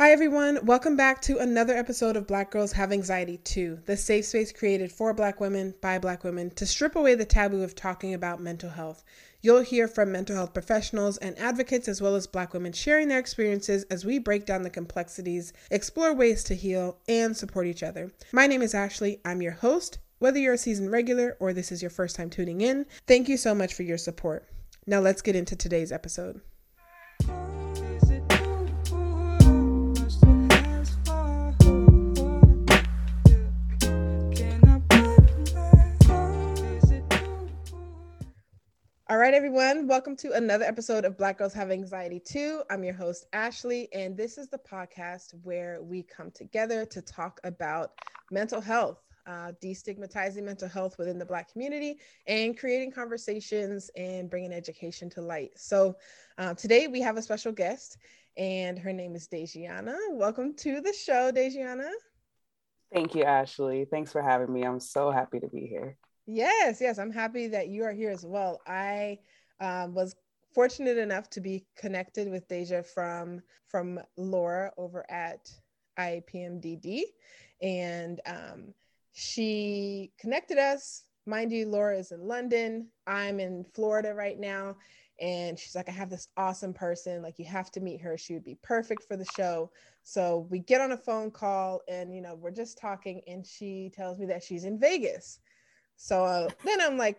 Hi, everyone. Welcome back to another episode of Black Girls Have Anxiety Too, the safe space created for Black women by Black women to strip away the taboo of talking about mental health. You'll hear from mental health professionals and advocates, as well as Black women sharing their experiences as we break down the complexities, explore ways to heal, and support each other. My name is Ashley. I'm your host. Whether you're a seasoned regular or this is your first time tuning in, thank you so much for your support. Now, let's get into today's episode. All right, everyone, welcome to another episode of Black Girls Have Anxiety Too. I'm your host, Ashley, and this is the podcast where we come together to talk about mental health, uh, destigmatizing mental health within the Black community, and creating conversations and bringing education to light. So, uh, today we have a special guest, and her name is Dejiana. Welcome to the show, Dejiana. Thank you, Ashley. Thanks for having me. I'm so happy to be here. Yes, yes, I'm happy that you are here as well. I um, was fortunate enough to be connected with Deja from from Laura over at IAPMD, and um, she connected us. Mind you, Laura is in London. I'm in Florida right now, and she's like, "I have this awesome person. Like, you have to meet her. She would be perfect for the show." So we get on a phone call, and you know, we're just talking, and she tells me that she's in Vegas so uh, then I'm like,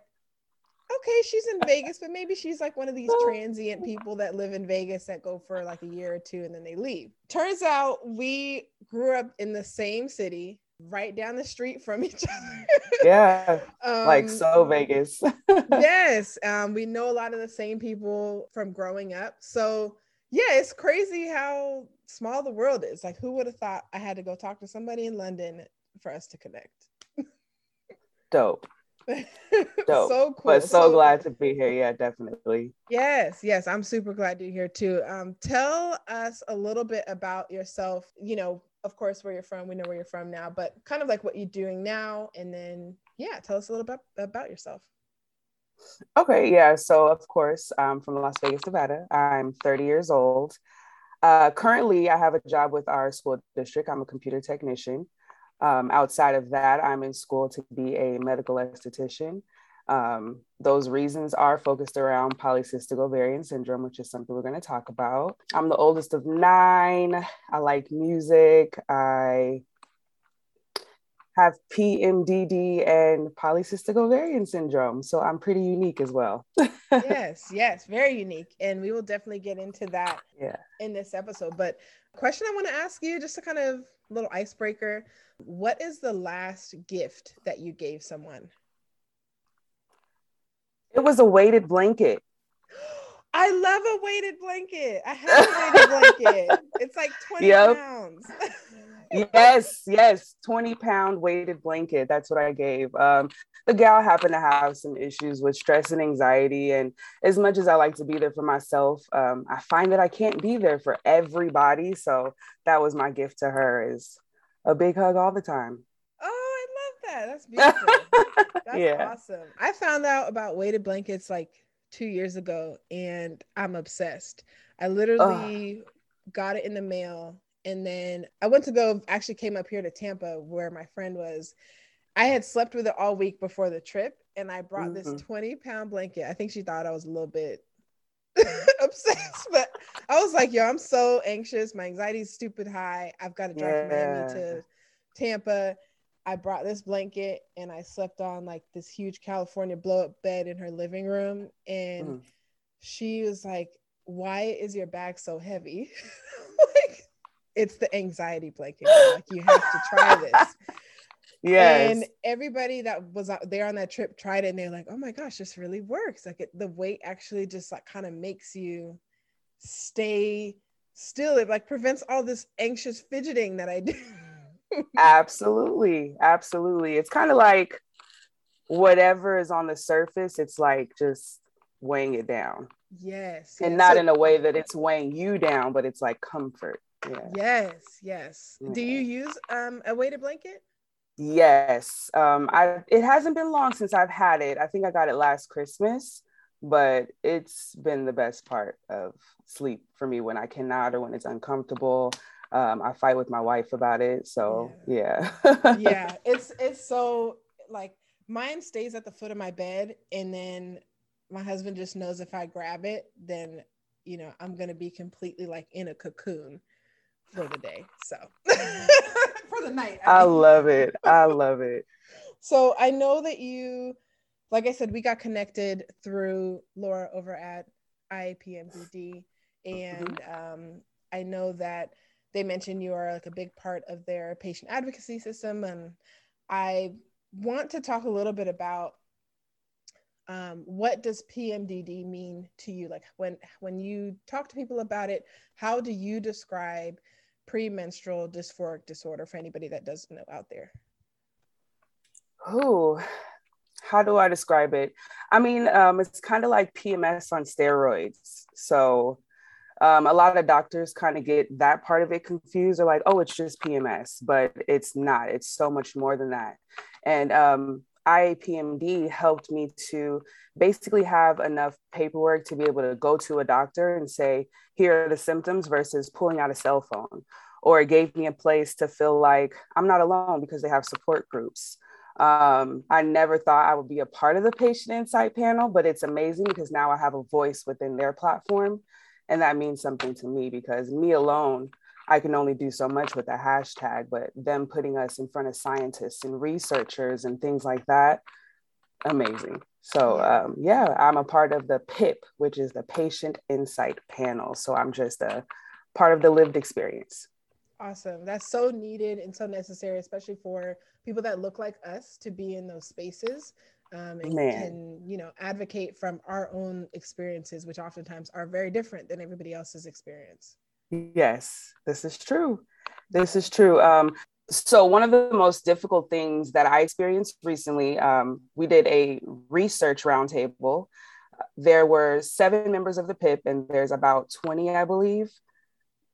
okay, she's in Vegas, but maybe she's like one of these transient people that live in Vegas that go for like a year or two and then they leave. Turns out we grew up in the same city, right down the street from each other. yeah, um, like so Vegas. yes, um, we know a lot of the same people from growing up. So yeah, it's crazy how small the world is. Like, who would have thought I had to go talk to somebody in London for us to connect? Dope. dope. so cool. But so, so glad to be here. Yeah, definitely. Yes, yes. I'm super glad you're here too. Um, tell us a little bit about yourself. You know, of course, where you're from. We know where you're from now, but kind of like what you're doing now. And then, yeah, tell us a little bit about yourself. Okay, yeah. So, of course, I'm from Las Vegas, Nevada. I'm 30 years old. Uh, currently, I have a job with our school district. I'm a computer technician. Um, outside of that, I'm in school to be a medical esthetician. Um, those reasons are focused around polycystic ovarian syndrome, which is something we're going to talk about. I'm the oldest of nine. I like music. I have PMDD and polycystic ovarian syndrome. So I'm pretty unique as well. yes, yes, very unique. And we will definitely get into that yeah. in this episode. But question I want to ask you, just to kind of little icebreaker. What is the last gift that you gave someone? It was a weighted blanket. I love a weighted blanket. I have a weighted blanket. It's like 20 yep. pounds. yes, yes, 20 pound weighted blanket. That's what I gave. Um, the gal happened to have some issues with stress and anxiety. And as much as I like to be there for myself, um, I find that I can't be there for everybody. So that was my gift to her is a big hug all the time. Oh, I love that. That's beautiful. That's yeah. awesome. I found out about weighted blankets like two years ago and I'm obsessed. I literally got it in the mail and then I went to go actually came up here to Tampa where my friend was. I had slept with it all week before the trip and I brought mm-hmm. this 20 pound blanket. I think she thought I was a little bit obsessed, but I was like, yo, I'm so anxious. My anxiety is stupid high. I've got to drive yeah. from Miami to Tampa. I brought this blanket and I slept on like this huge California blow up bed in her living room. And mm. she was like, Why is your bag so heavy? like, it's the anxiety blanket. Like, you have to try this. Yes. And everybody that was out there on that trip tried it and they're like, oh my gosh, this really works. Like it, the weight actually just like kind of makes you stay still. It like prevents all this anxious fidgeting that I do. absolutely. Absolutely. It's kind of like whatever is on the surface, it's like just weighing it down. Yes. And not so, in a way that it's weighing you down, but it's like comfort. Yeah. Yes, yes. Yeah. Do you use um, a weighted blanket? Yes. Um, I it hasn't been long since I've had it. I think I got it last Christmas. but it's been the best part of sleep for me when I cannot or when it's uncomfortable. Um, I fight with my wife about it. So yeah. Yeah. yeah. It's it's so like mine stays at the foot of my bed and then my husband just knows if I grab it, then you know, I'm gonna be completely like in a cocoon for the day. So for the night. I, I love it. I love it. So I know that you, like I said, we got connected through Laura over at IAPMD. And mm-hmm. um, I know that they mentioned you are like a big part of their patient advocacy system. And I want to talk a little bit about um, what does PMDD mean to you? Like when when you talk to people about it, how do you describe premenstrual dysphoric disorder for anybody that doesn't know out there? Oh, how do I describe it? I mean, um, it's kind of like PMS on steroids. So um, a lot of doctors kind of get that part of it confused. They're like, oh, it's just PMS, but it's not. It's so much more than that. And um, IAPMD helped me to basically have enough paperwork to be able to go to a doctor and say, here are the symptoms versus pulling out a cell phone. Or it gave me a place to feel like I'm not alone because they have support groups. Um, I never thought I would be a part of the patient insight panel, but it's amazing because now I have a voice within their platform. And that means something to me because me alone, I can only do so much with a hashtag, but them putting us in front of scientists and researchers and things like that, amazing. So um, yeah, I'm a part of the PIP, which is the Patient Insight Panel. So I'm just a part of the lived experience. Awesome. That's so needed and so necessary, especially for people that look like us to be in those spaces um, and Man. can, you know, advocate from our own experiences, which oftentimes are very different than everybody else's experience. Yes, this is true. This is true. Um, so one of the most difficult things that I experienced recently, um, we did a research roundtable. There were seven members of the PIP, and there's about 20, I believe.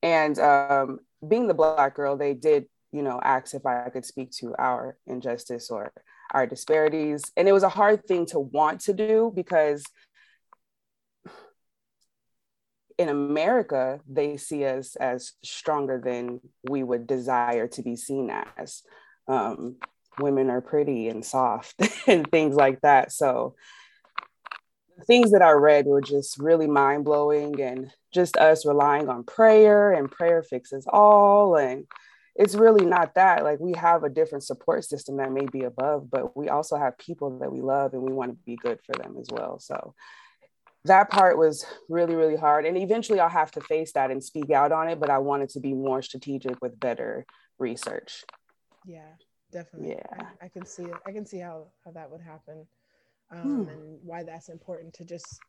And um, being the black girl, they did, you know, ask if I could speak to our injustice or our disparities. And it was a hard thing to want to do because in America, they see us as stronger than we would desire to be seen as. Um, women are pretty and soft and things like that. So things that I read were just really mind blowing and just us relying on prayer and prayer fixes all. And it's really not that. Like we have a different support system that may be above, but we also have people that we love and we want to be good for them as well. So that part was really, really hard. And eventually I'll have to face that and speak out on it, but I wanted to be more strategic with better research. Yeah, definitely. Yeah. I, I can see it. I can see how, how that would happen um, hmm. and why that's important to just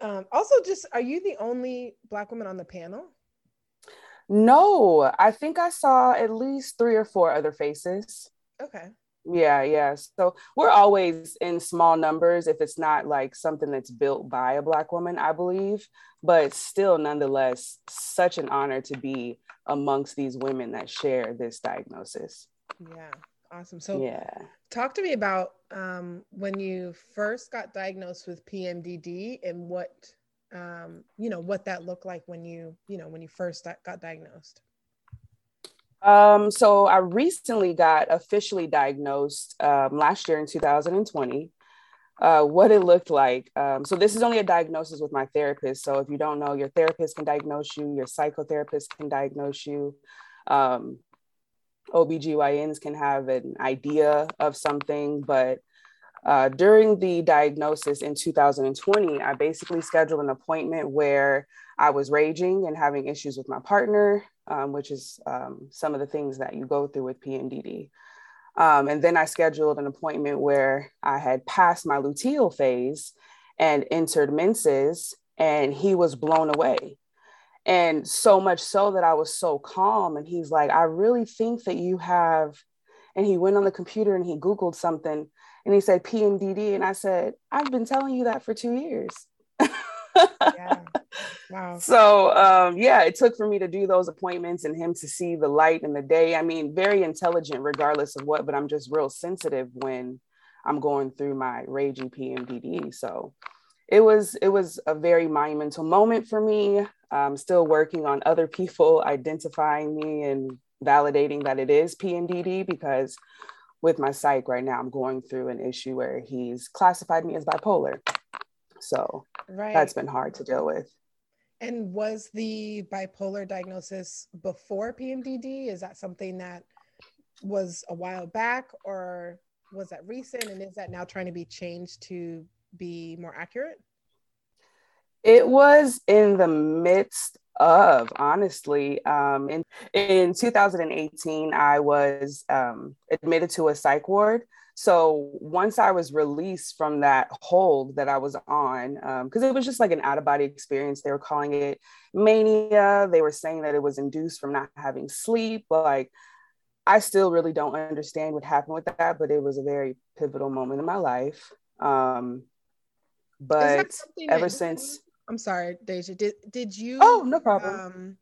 um, also just are you the only black woman on the panel no i think i saw at least three or four other faces okay yeah yeah. So we're always in small numbers if it's not like something that's built by a black woman i believe. But still nonetheless such an honor to be amongst these women that share this diagnosis. Yeah. Awesome. So yeah. talk to me about um, when you first got diagnosed with PMDD and what um, you know what that looked like when you you know when you first got diagnosed. Um, so I recently got officially diagnosed um, last year in 2020. Uh, what it looked like. Um, so this is only a diagnosis with my therapist. So if you don't know, your therapist can diagnose you, your psychotherapist can diagnose you. Um, OBGYNs can have an idea of something, but uh, during the diagnosis in 2020, I basically scheduled an appointment where I was raging and having issues with my partner, um, which is um, some of the things that you go through with PMDD. Um, and then I scheduled an appointment where I had passed my luteal phase and entered menses, and he was blown away. And so much so that I was so calm. And he's like, I really think that you have. And he went on the computer and he Googled something and he said PMDD. And I said, I've been telling you that for two years. yeah. Wow. So um, yeah, it took for me to do those appointments and him to see the light in the day. I mean, very intelligent regardless of what, but I'm just real sensitive when I'm going through my raging PMDD. So it was it was a very monumental moment for me. I'm still working on other people identifying me and validating that it is PMDD because with my psych right now, I'm going through an issue where he's classified me as bipolar. So right. that's been hard to deal with. And was the bipolar diagnosis before PMDD? Is that something that was a while back or was that recent? And is that now trying to be changed to be more accurate? It was in the midst of, honestly. Um, in, in 2018, I was um, admitted to a psych ward. So once I was released from that hold that I was on, because um, it was just like an out of body experience, they were calling it mania. They were saying that it was induced from not having sleep. Like, I still really don't understand what happened with that, but it was a very pivotal moment in my life. Um, but ever since I'm sorry, Deja, did did you Oh, no problem. Um,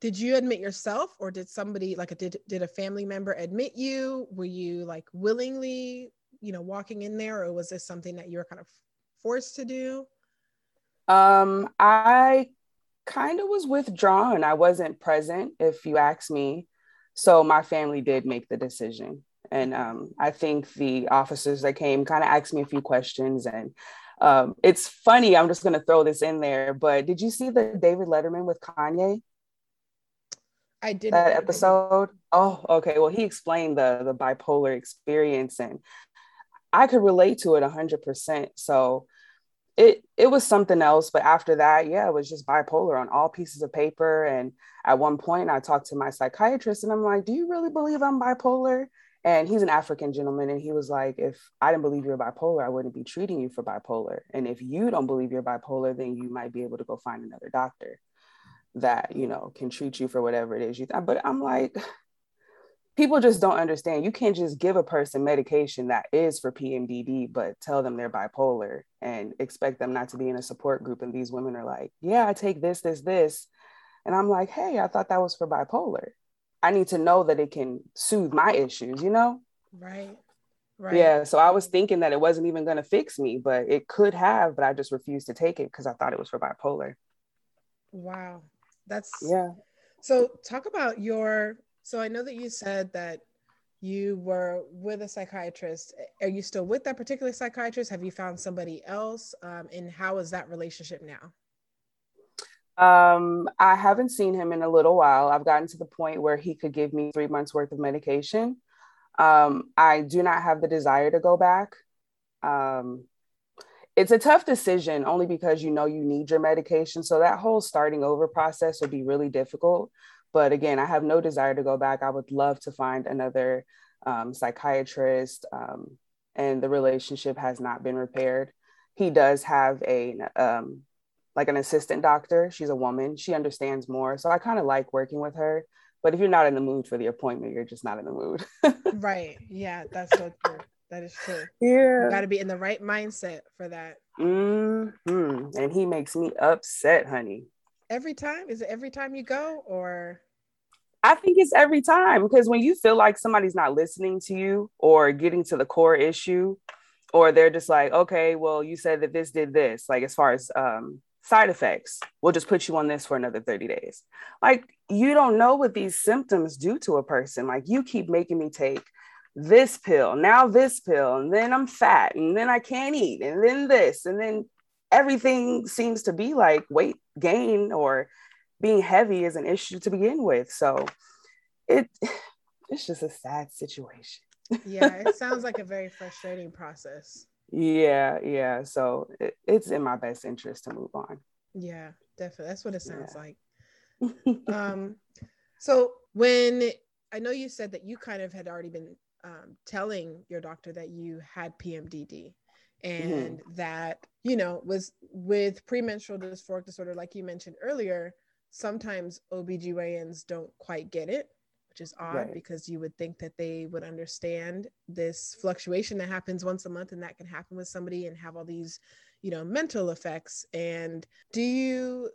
did you admit yourself or did somebody like a did did a family member admit you? Were you like willingly, you know, walking in there or was this something that you were kind of forced to do? Um, I kind of was withdrawn. I wasn't present if you ask me. So my family did make the decision. And um, I think the officers that came kind of asked me a few questions and um, it's funny. I'm just going to throw this in there, but did you see the David Letterman with Kanye? I did that episode. Oh, okay. Well, he explained the the bipolar experience, and I could relate to it hundred percent. So it it was something else. But after that, yeah, it was just bipolar on all pieces of paper. And at one point, I talked to my psychiatrist, and I'm like, "Do you really believe I'm bipolar?" And he's an African gentleman. And he was like, if I didn't believe you're bipolar, I wouldn't be treating you for bipolar. And if you don't believe you're bipolar, then you might be able to go find another doctor that, you know, can treat you for whatever it is you th- But I'm like, people just don't understand. You can't just give a person medication that is for PMDD, but tell them they're bipolar and expect them not to be in a support group. And these women are like, yeah, I take this, this, this. And I'm like, hey, I thought that was for bipolar. I need to know that it can soothe my issues, you know? Right. Right. Yeah. So I was thinking that it wasn't even going to fix me, but it could have, but I just refused to take it because I thought it was for bipolar. Wow. That's, yeah. So talk about your, so I know that you said that you were with a psychiatrist. Are you still with that particular psychiatrist? Have you found somebody else? Um, and how is that relationship now? Um, I haven't seen him in a little while. I've gotten to the point where he could give me three months worth of medication. Um, I do not have the desire to go back. Um, it's a tough decision only because you know you need your medication. So that whole starting over process would be really difficult. But again, I have no desire to go back. I would love to find another um, psychiatrist, um, and the relationship has not been repaired. He does have a um, like an assistant doctor. She's a woman. She understands more. So I kind of like working with her. But if you're not in the mood for the appointment, you're just not in the mood. right. Yeah, that's so true. That is true. Yeah. You got to be in the right mindset for that. Mm-hmm. And he makes me upset, honey. Every time? Is it every time you go or? I think it's every time because when you feel like somebody's not listening to you or getting to the core issue, or they're just like, okay, well, you said that this did this, like as far as um, side effects. We'll just put you on this for another 30 days. Like, you don't know what these symptoms do to a person. Like, you keep making me take this pill, now this pill, and then I'm fat, and then I can't eat, and then this, and then everything seems to be like weight gain or being heavy is an issue to begin with. So it it's just a sad situation. yeah, it sounds like a very frustrating process yeah yeah. So it, it's in my best interest to move on. Yeah definitely. That's what it sounds yeah. like. Um so when i know you said that you kind of had already been um, telling your doctor that you had pmdd and mm-hmm. that you know was with premenstrual dysphoric disorder like you mentioned earlier sometimes obgyns don't quite get it which is odd right. because you would think that they would understand this fluctuation that happens once a month and that can happen with somebody and have all these you know mental effects and do you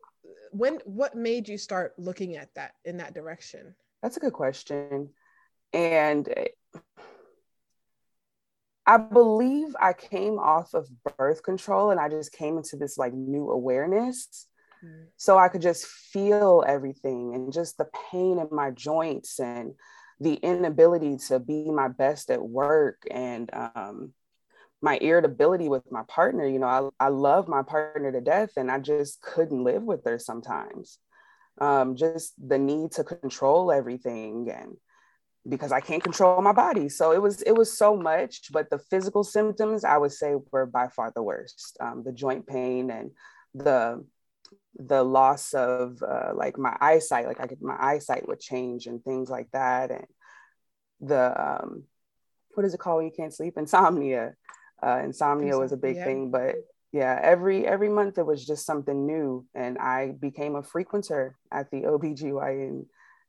when what made you start looking at that in that direction that's a good question and eh, I believe I came off of birth control and I just came into this like new awareness. So I could just feel everything and just the pain in my joints and the inability to be my best at work and um, my irritability with my partner. You know, I, I love my partner to death and I just couldn't live with her sometimes. Um, just the need to control everything and because I can't control my body. So it was it was so much, but the physical symptoms I would say were by far the worst. Um, the joint pain and the the loss of uh, like my eyesight, like I could my eyesight would change and things like that, and the um, what is it called when you can't sleep? Insomnia. Uh, insomnia was a big yeah. thing, but yeah, every every month it was just something new, and I became a frequenter at the OBGYN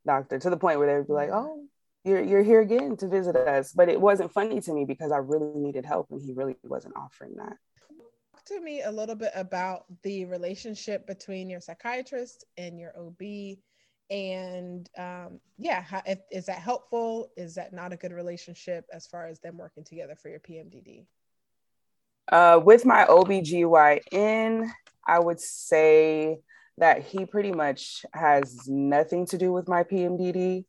doctor to the point where they would be like, "Oh, you're you're here again to visit us," but it wasn't funny to me because I really needed help, and he really wasn't offering that. To me a little bit about the relationship between your psychiatrist and your OB and um, yeah how, if, is that helpful is that not a good relationship as far as them working together for your pmdd uh, with my OBGYN, I would say that he pretty much has nothing to do with my PMDD.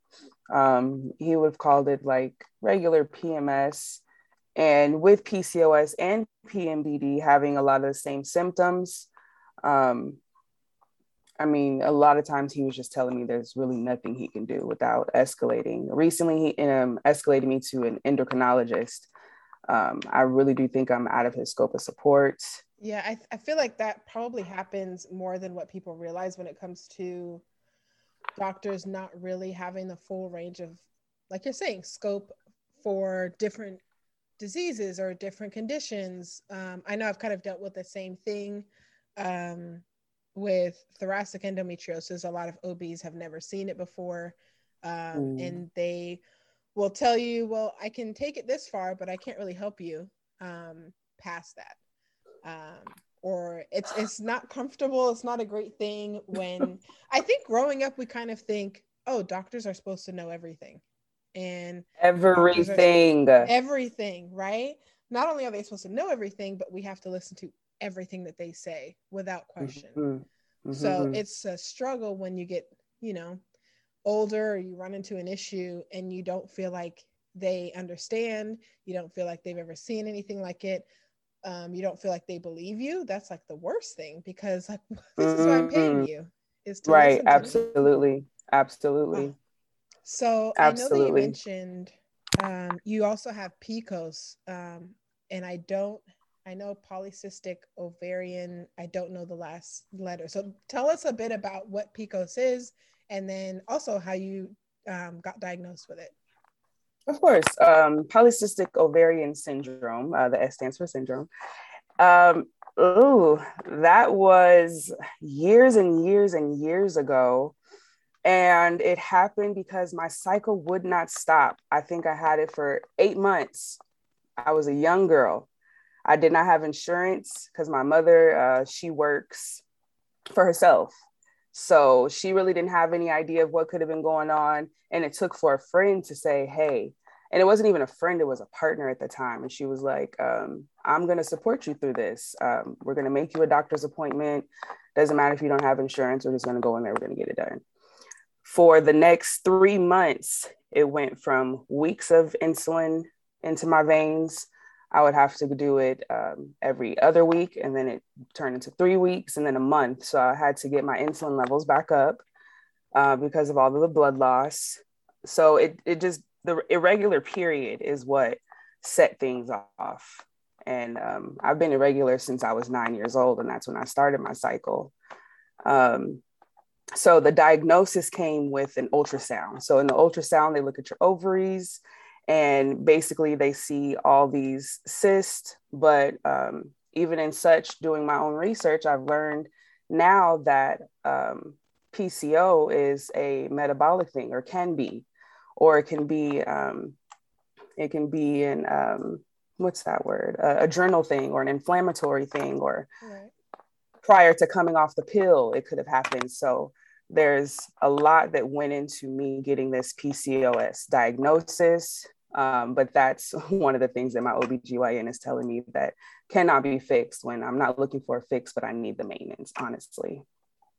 Um, he would have called it like regular PMS. And with PCOS and PMDD having a lot of the same symptoms, um, I mean, a lot of times he was just telling me there's really nothing he can do without escalating. Recently, he um, escalated me to an endocrinologist um, I really do think I'm out of his scope of support. Yeah, I, I feel like that probably happens more than what people realize when it comes to doctors not really having the full range of, like you're saying, scope for different diseases or different conditions. Um, I know I've kind of dealt with the same thing um, with thoracic endometriosis. A lot of OBs have never seen it before, um, and they will tell you, well, I can take it this far, but I can't really help you um, past that. Um, or it's it's not comfortable. It's not a great thing when I think growing up we kind of think, oh, doctors are supposed to know everything, and everything, everything, right? Not only are they supposed to know everything, but we have to listen to everything that they say without question. Mm-hmm. Mm-hmm. So it's a struggle when you get, you know, older or you run into an issue and you don't feel like they understand, you don't feel like they've ever seen anything like it, um, you don't feel like they believe you, that's like the worst thing because like this mm-hmm. is why I'm paying mm-hmm. you. Is to right, absolutely. Absolutely. So absolutely. I know that you mentioned um, you also have PCOS, um, and I don't. I know polycystic ovarian. I don't know the last letter. So tell us a bit about what PCOS is and then also how you um, got diagnosed with it. Of course, um, polycystic ovarian syndrome, uh, the S stands for syndrome. Um, ooh, that was years and years and years ago. And it happened because my cycle would not stop. I think I had it for eight months. I was a young girl. I did not have insurance because my mother, uh, she works for herself. So she really didn't have any idea of what could have been going on. And it took for a friend to say, hey, and it wasn't even a friend, it was a partner at the time. And she was like, um, I'm going to support you through this. Um, we're going to make you a doctor's appointment. Doesn't matter if you don't have insurance, we're just going to go in there, we're going to get it done. For the next three months, it went from weeks of insulin into my veins I would have to do it um, every other week, and then it turned into three weeks, and then a month. So I had to get my insulin levels back up uh, because of all of the blood loss. So it it just the irregular period is what set things off. And um, I've been irregular since I was nine years old, and that's when I started my cycle. Um, so the diagnosis came with an ultrasound. So in the ultrasound, they look at your ovaries and basically they see all these cysts but um, even in such doing my own research i've learned now that um, pco is a metabolic thing or can be or it can be um, it can be an um, what's that word adrenal thing or an inflammatory thing or right. Prior to coming off the pill it could have happened so there's a lot that went into me getting this pcos diagnosis Um, but that's one of the things that my OBGYN is telling me that cannot be fixed when I'm not looking for a fix, but I need the maintenance, honestly.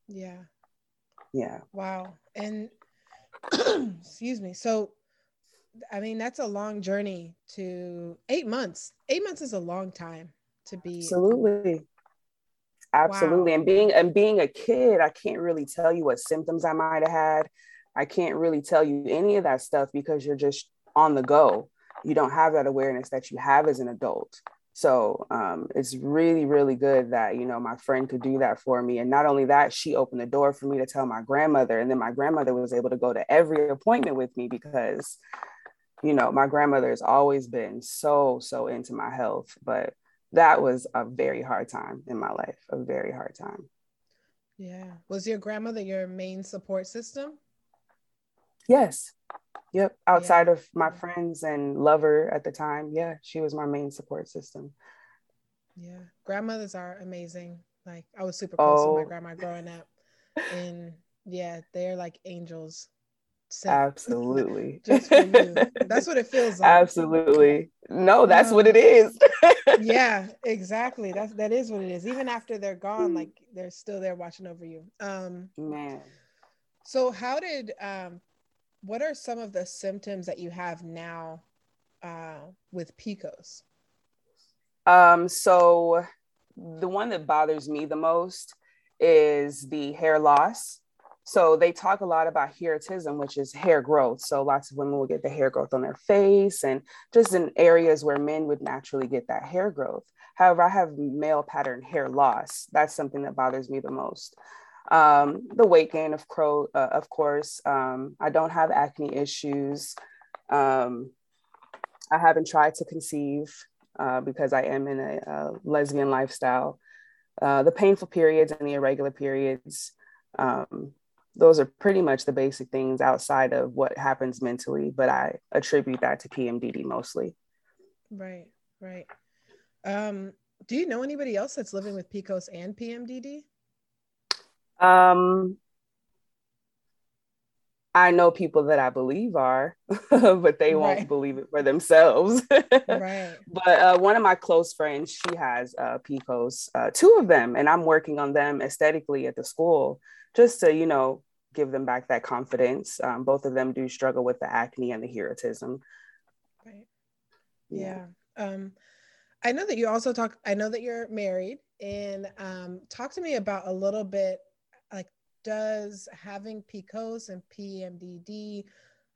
Yeah. Yeah. Wow. And excuse me. So, I mean, that's a long journey to eight months. Eight months is a long time to be. Absolutely. Absolutely. Wow. And being and being a kid, I can't really tell you what symptoms I might have had. I can't really tell you any of that stuff because you're just on the go. You don't have that awareness that you have as an adult. So um, it's really, really good that, you know, my friend could do that for me. And not only that, she opened the door for me to tell my grandmother. And then my grandmother was able to go to every appointment with me because, you know, my grandmother has always been so, so into my health. But that was a very hard time in my life, a very hard time. Yeah. Was your grandmother your main support system? Yes. Yep. Outside yeah. of my friends and lover at the time, yeah, she was my main support system. Yeah. Grandmothers are amazing. Like I was super close oh. to my grandma growing up. And yeah, they're like angels. Absolutely. Just for you. That's what it feels like. Absolutely. No, that's um, what it is. yeah, exactly. That's that is what it is. Even after they're gone, like they're still there watching over you. Um man. So how did um what are some of the symptoms that you have now uh with PICOS? Um so the one that bothers me the most is the hair loss so they talk a lot about hirsutism, which is hair growth. So lots of women will get the hair growth on their face and just in areas where men would naturally get that hair growth. However, I have male pattern hair loss. That's something that bothers me the most. Um, the weight gain, of, cro- uh, of course. Um, I don't have acne issues. Um, I haven't tried to conceive uh, because I am in a, a lesbian lifestyle. Uh, the painful periods and the irregular periods. Um, those are pretty much the basic things outside of what happens mentally, but I attribute that to PMDD mostly. Right, right. Um, do you know anybody else that's living with PCOS and PMDD? Um, I know people that I believe are, but they won't right. believe it for themselves. right. But uh, one of my close friends, she has uh, PCOS, uh, two of them, and I'm working on them aesthetically at the school just to, you know, give them back that confidence. Um, both of them do struggle with the acne and the hirsutism. Right. Yeah. yeah. Um, I know that you also talk, I know that you're married and um, talk to me about a little bit like, does having PCOS and PMDD,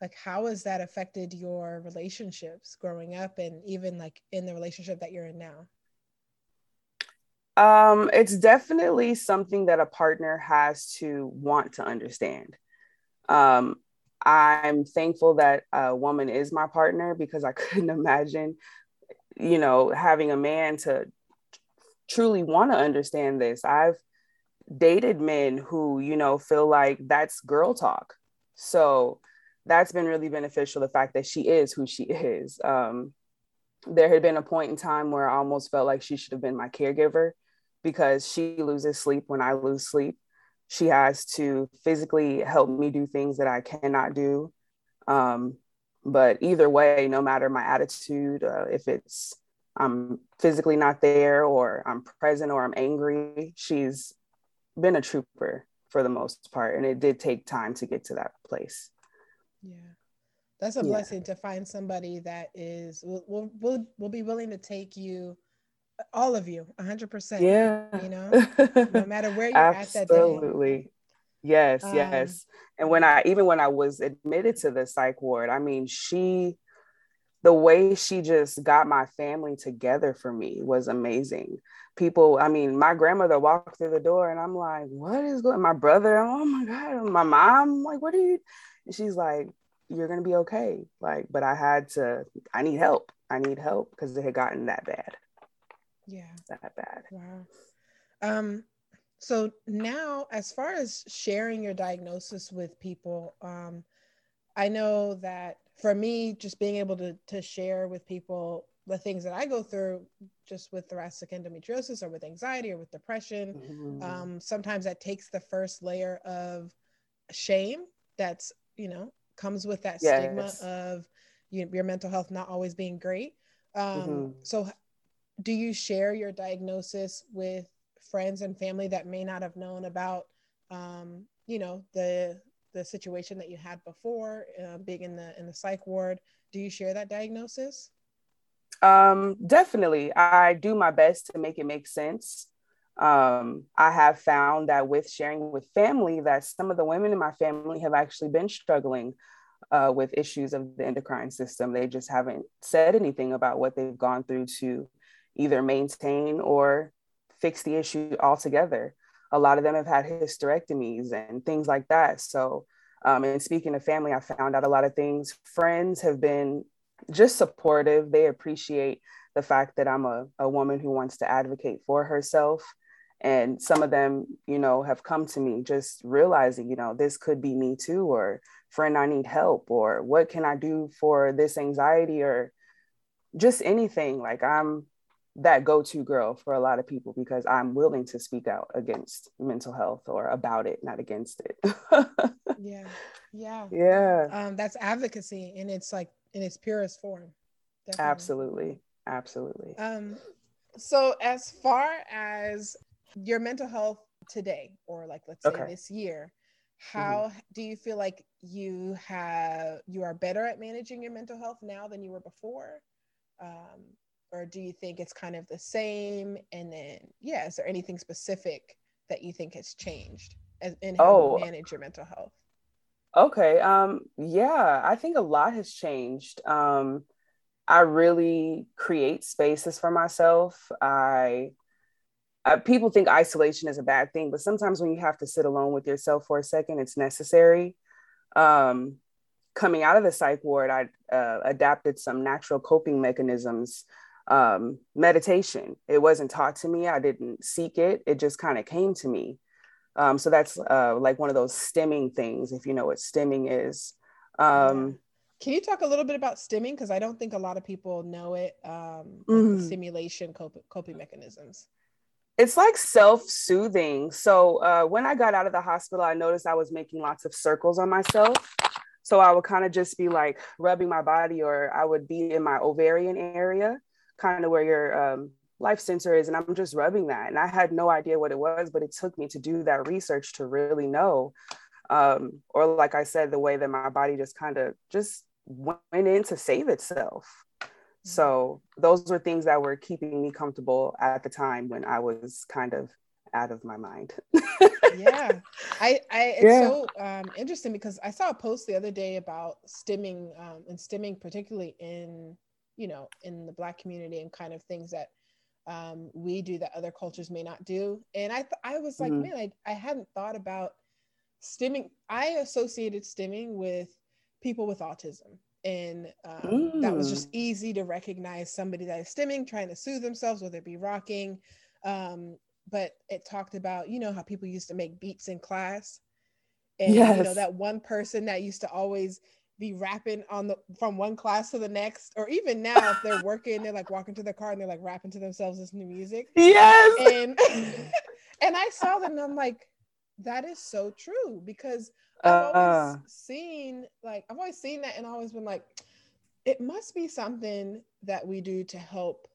like, how has that affected your relationships growing up and even like in the relationship that you're in now? Um, it's definitely something that a partner has to want to understand. Um, I'm thankful that a woman is my partner because I couldn't imagine, you know, having a man to truly want to understand this. I've dated men who, you know, feel like that's girl talk. So that's been really beneficial. The fact that she is who she is. Um, there had been a point in time where I almost felt like she should have been my caregiver because she loses sleep when I lose sleep. She has to physically help me do things that I cannot do. Um, but either way, no matter my attitude, uh, if it's I'm physically not there or I'm present or I'm angry, she's been a trooper for the most part. And it did take time to get to that place. Yeah. That's a yeah. blessing to find somebody that is will, will will be willing to take you all of you 100% yeah. you know? No matter where you're at that day. Absolutely. Yes um, yes. And when i even when i was admitted to the psych ward i mean she the way she just got my family together for me was amazing. People i mean my grandmother walked through the door and i'm like what is going my brother oh my god. My mom like what are you? And she's like you're gonna be okay. Like but i had to i need help. I need help because it had gotten that bad yeah that bad wow um so now as far as sharing your diagnosis with people um i know that for me just being able to to share with people the things that i go through just with thoracic endometriosis or with anxiety or with depression mm-hmm. um sometimes that takes the first layer of shame that's you know comes with that yes. stigma of you, your mental health not always being great. Um, mm-hmm. So, do you share your diagnosis with friends and family that may not have known about, um, you know, the the situation that you had before, uh, being in the in the psych ward? Do you share that diagnosis? Um, definitely. I do my best to make it make sense. Um, I have found that with sharing with family, that some of the women in my family have actually been struggling uh, with issues of the endocrine system. They just haven't said anything about what they've gone through to either maintain or fix the issue altogether. A lot of them have had hysterectomies and things like that. So, um, and speaking of family, I found out a lot of things. Friends have been just supportive. They appreciate the fact that I'm a, a woman who wants to advocate for herself. And some of them, you know, have come to me just realizing, you know, this could be me too, or friend, I need help, or what can I do for this anxiety, or just anything. Like I'm that go-to girl for a lot of people because I'm willing to speak out against mental health or about it, not against it. yeah. Yeah. Yeah. Um, that's advocacy and it's like in its purest form. Definitely. Absolutely. Absolutely. Um, so as far as your mental health today, or like let's say okay. this year, how mm-hmm. do you feel like you have you are better at managing your mental health now than you were before? Um, or do you think it's kind of the same? And then, yeah, is there anything specific that you think has changed as, in how oh. you manage your mental health? Okay. Um, yeah, I think a lot has changed. Um, I really create spaces for myself. I, I, people think isolation is a bad thing, but sometimes when you have to sit alone with yourself for a second, it's necessary. Um, coming out of the psych ward, I uh, adapted some natural coping mechanisms. Um, meditation. It wasn't taught to me. I didn't seek it. It just kind of came to me. Um, so that's uh, like one of those stimming things, if you know what stimming is. Um, Can you talk a little bit about stimming? Because I don't think a lot of people know it, um, mm-hmm. stimulation coping, coping mechanisms. It's like self soothing. So uh, when I got out of the hospital, I noticed I was making lots of circles on myself. So I would kind of just be like rubbing my body, or I would be in my ovarian area, kind of where your um, life center is and i'm just rubbing that and i had no idea what it was but it took me to do that research to really know um, or like i said the way that my body just kind of just went in to save itself. So those were things that were keeping me comfortable at the time when i was kind of out of my mind. Yeah. I i it's yeah. so um, interesting because i saw a post the other day about stimming um, and stimming particularly in you know in the black community and kind of things that um, we do that other cultures may not do. And I, th- I was like, mm-hmm. man, I, I hadn't thought about stimming. I associated stimming with people with autism. And um, that was just mm. easy to recognize somebody that is stimming, trying to soothe themselves, whether it be rocking. Um, but it talked about, you know, how people used to make beats in class. And, yes. you know, that one person that used to always be rapping on the from one class to the next, or even now if they're working, they're like walking to their car and they're like rapping to themselves this new music. Yes. And and I saw them and I'm like, that is so true because I've always uh. seen like I've always seen that and always been like, it must be something that we do to help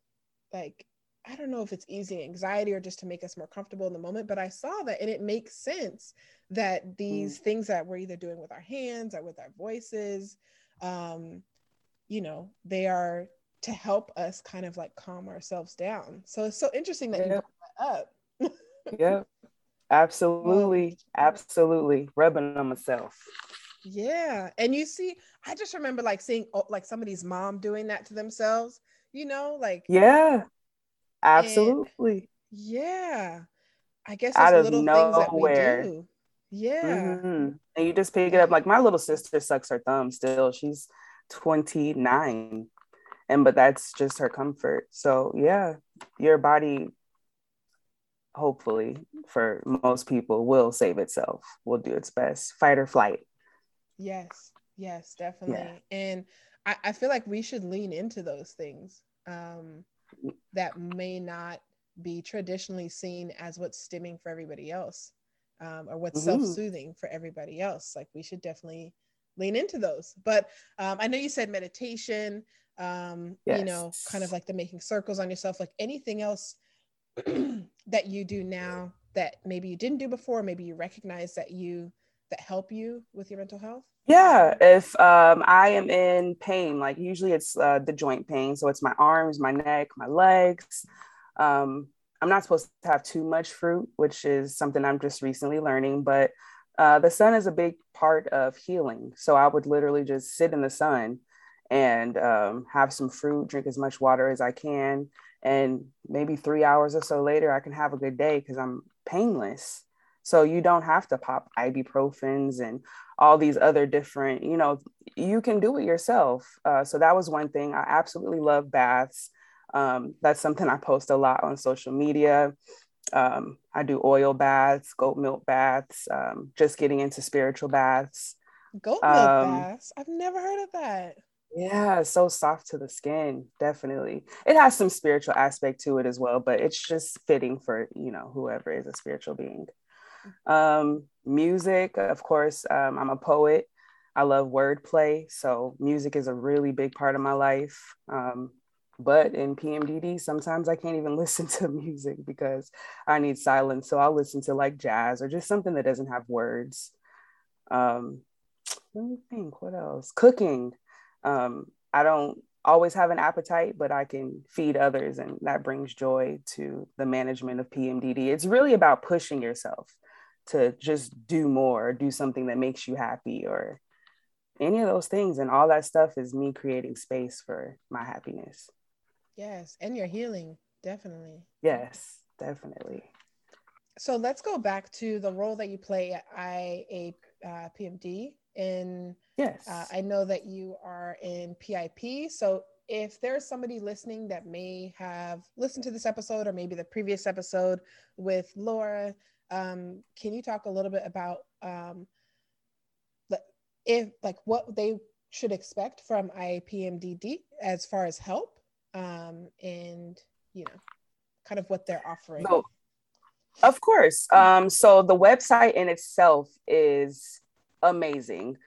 like I don't know if it's easy anxiety or just to make us more comfortable in the moment, but I saw that and it makes sense that these mm. things that we're either doing with our hands or with our voices, um, you know, they are to help us kind of like calm ourselves down. So it's so interesting that you brought that up. yeah, absolutely. Absolutely. Rubbing on myself. Yeah. And you see, I just remember like seeing oh, like somebody's mom doing that to themselves, you know, like, yeah, absolutely. yeah. I guess out of little nowhere. things that we do. Yeah. Mm-hmm. And you just pick it up. Like my little sister sucks her thumb still. She's 29. And but that's just her comfort. So yeah, your body hopefully for most people will save itself, will do its best. Fight or flight. Yes, yes, definitely. Yeah. And I, I feel like we should lean into those things um, that may not be traditionally seen as what's stimming for everybody else um, or what's mm-hmm. self-soothing for everybody else like we should definitely lean into those. But um, I know you said meditation, um, yes. you know, kind of like the making circles on yourself, like anything else that you do now that maybe you didn't do before, maybe you recognize that you that help you with your mental health? Yeah, if um, I am in pain, like usually it's uh, the joint pain, so it's my arms, my neck, my legs. Um, I'm not supposed to have too much fruit, which is something I'm just recently learning, but uh, the sun is a big part of healing. So I would literally just sit in the sun and um, have some fruit, drink as much water as I can. And maybe three hours or so later, I can have a good day because I'm painless. So you don't have to pop ibuprofens and all these other different, you know, you can do it yourself. Uh, so that was one thing. I absolutely love baths. Um, that's something I post a lot on social media. Um, I do oil baths, goat milk baths, um, just getting into spiritual baths. Goat milk um, baths? I've never heard of that. Yeah, so soft to the skin, definitely. It has some spiritual aspect to it as well, but it's just fitting for, you know, whoever is a spiritual being. Um, music, of course, um, I'm a poet. I love wordplay, so music is a really big part of my life. Um, but in PMDD, sometimes I can't even listen to music because I need silence. So I'll listen to like jazz or just something that doesn't have words. Um, let me think, what else? Cooking. Um, I don't always have an appetite, but I can feed others, and that brings joy to the management of PMDD. It's really about pushing yourself to just do more, or do something that makes you happy, or any of those things. And all that stuff is me creating space for my happiness. Yes, and your healing, definitely. Yes, definitely. So let's go back to the role that you play at IAPMD. Uh, in yes, uh, I know that you are in PIP. So if there's somebody listening that may have listened to this episode or maybe the previous episode with Laura, um, can you talk a little bit about um, if like what they should expect from IAPMD as far as help um, and you know kind of what they're offering? So, of course. Um, so the website in itself is amazing.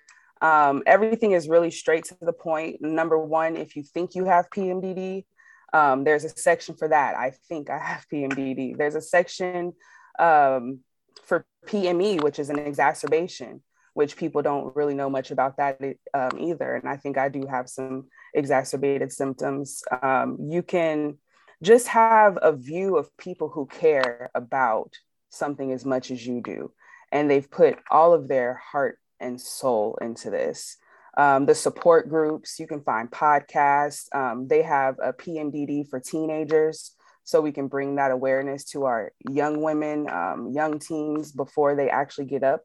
Um, everything is really straight to the point. Number one, if you think you have PMDD, um, there's a section for that. I think I have PMDD. There's a section um, for PME, which is an exacerbation, which people don't really know much about that um, either. And I think I do have some exacerbated symptoms. Um, you can just have a view of people who care about something as much as you do. And they've put all of their heart and soul into this. Um, the support groups, you can find podcasts. Um, they have a PMDD for teenagers, so we can bring that awareness to our young women, um, young teens before they actually get up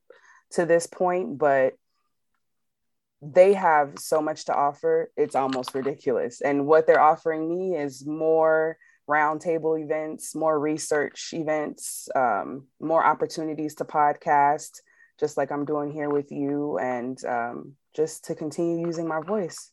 to this point. But they have so much to offer, it's almost ridiculous. And what they're offering me is more roundtable events, more research events, um, more opportunities to podcast just like I'm doing here with you, and um, just to continue using my voice.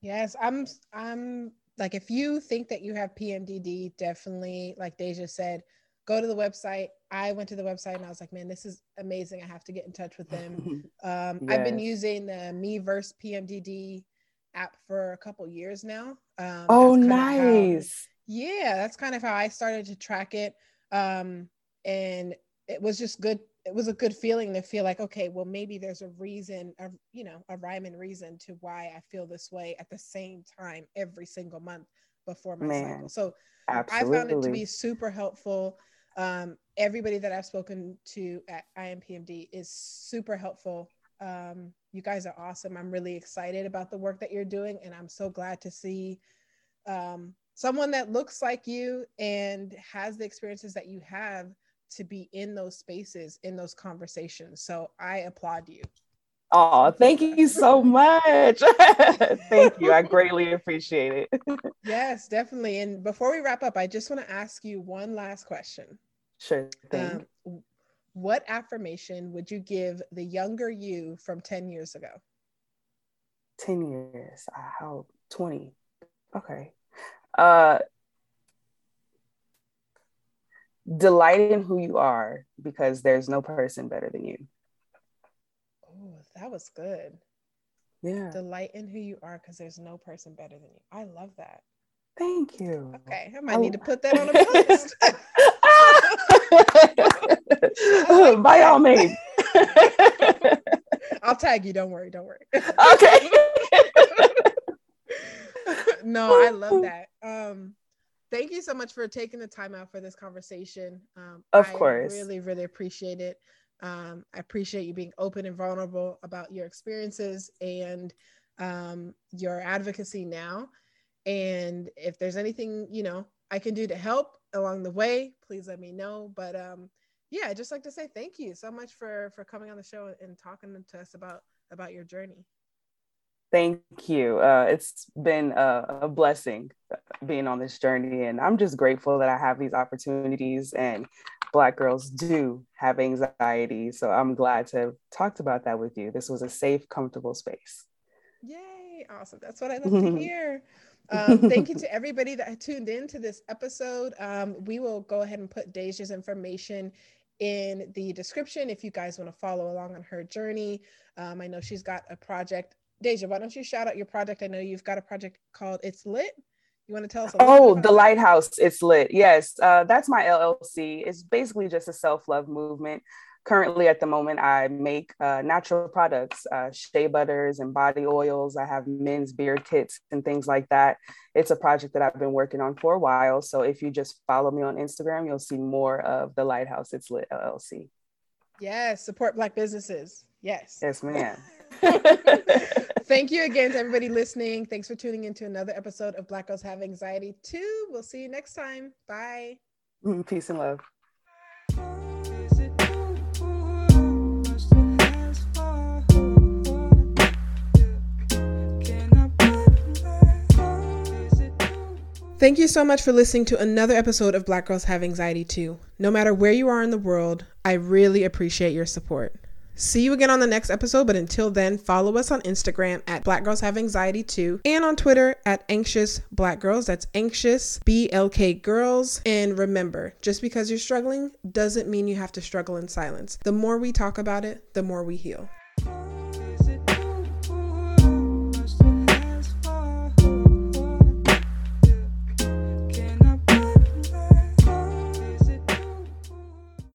Yes, I'm. I'm like, if you think that you have PMDD, definitely, like Deja said, go to the website. I went to the website and I was like, man, this is amazing. I have to get in touch with them. Um, yes. I've been using the Meverse PMDD app for a couple years now. Um, oh, nice. How, yeah, that's kind of how I started to track it. Um, and it was just good it was a good feeling to feel like okay well maybe there's a reason a, you know a rhyme and reason to why i feel this way at the same time every single month before my Man, cycle so absolutely. i found it to be super helpful. Um, everybody that i've spoken to at IAPMD is super helpful. Um, you guys are awesome. I'm really excited about the work that you're doing and i'm so glad to see um, someone that looks like you and has the experiences that you have to be in those spaces, in those conversations. So I applaud you. Oh, thank you so much. thank you. I greatly appreciate it. yes, definitely. And before we wrap up, I just want to ask you one last question. Sure thing. Um, what affirmation would you give the younger you from 10 years ago? 10 years. I hope 20. Okay. Uh delight in who you are because there's no person better than you. Oh, that was good. Yeah. Delight in who you are because there's no person better than you. I love that. Thank you. Okay, I might need to put that on a post. like By all means. I'll tag you. Don't worry. Don't worry. Okay. no, I love that. Um, thank you so much for taking the time out for this conversation. Um, of I course. really, really appreciate it. Um, I appreciate you being open and vulnerable about your experiences and um, your advocacy now. And if there's anything, you know, I can do to help along the way, please let me know. But um, yeah, I'd just like to say thank you so much for for coming on the show and talking to us about about your journey. Thank you. Uh, it's been a, a, blessing being on this journey, and I'm just grateful that I have these opportunities. And Black girls do have anxiety, so I'm glad to have talked about that with you. This was a safe, comfortable space. Yay! Awesome. That's what I love to hear. Um, thank you to everybody that tuned in to this episode. Um, we will go ahead and put Deja's information in the description if you guys want to follow along on her journey. Um, I know she's got a project. Deja, why don't you shout out your project? I know you've got a project called It's Lit. You want to tell us? oh, the Lighthouse. It's lit. Yes, uh, that's my LLC. It's basically just a self love movement currently at the moment i make uh, natural products uh, shea butters and body oils i have men's beard kits and things like that it's a project that i've been working on for a while so if you just follow me on instagram you'll see more of the lighthouse it's lit llc yes support black businesses. Yes. Yes ma'am. Thank you again to everybody listening. Thanks for tuning in to another episode of black girls have anxiety too. We'll see you next time. Bye. Peace and love Thank you so much for listening to another episode of Black Girls Have Anxiety Too. No matter where you are in the world, I really appreciate your support. See you again on the next episode, but until then, follow us on Instagram at Black Girls Have Anxiety Too and on Twitter at Anxious Black Girls. That's Anxious BLK Girls. And remember, just because you're struggling doesn't mean you have to struggle in silence. The more we talk about it, the more we heal.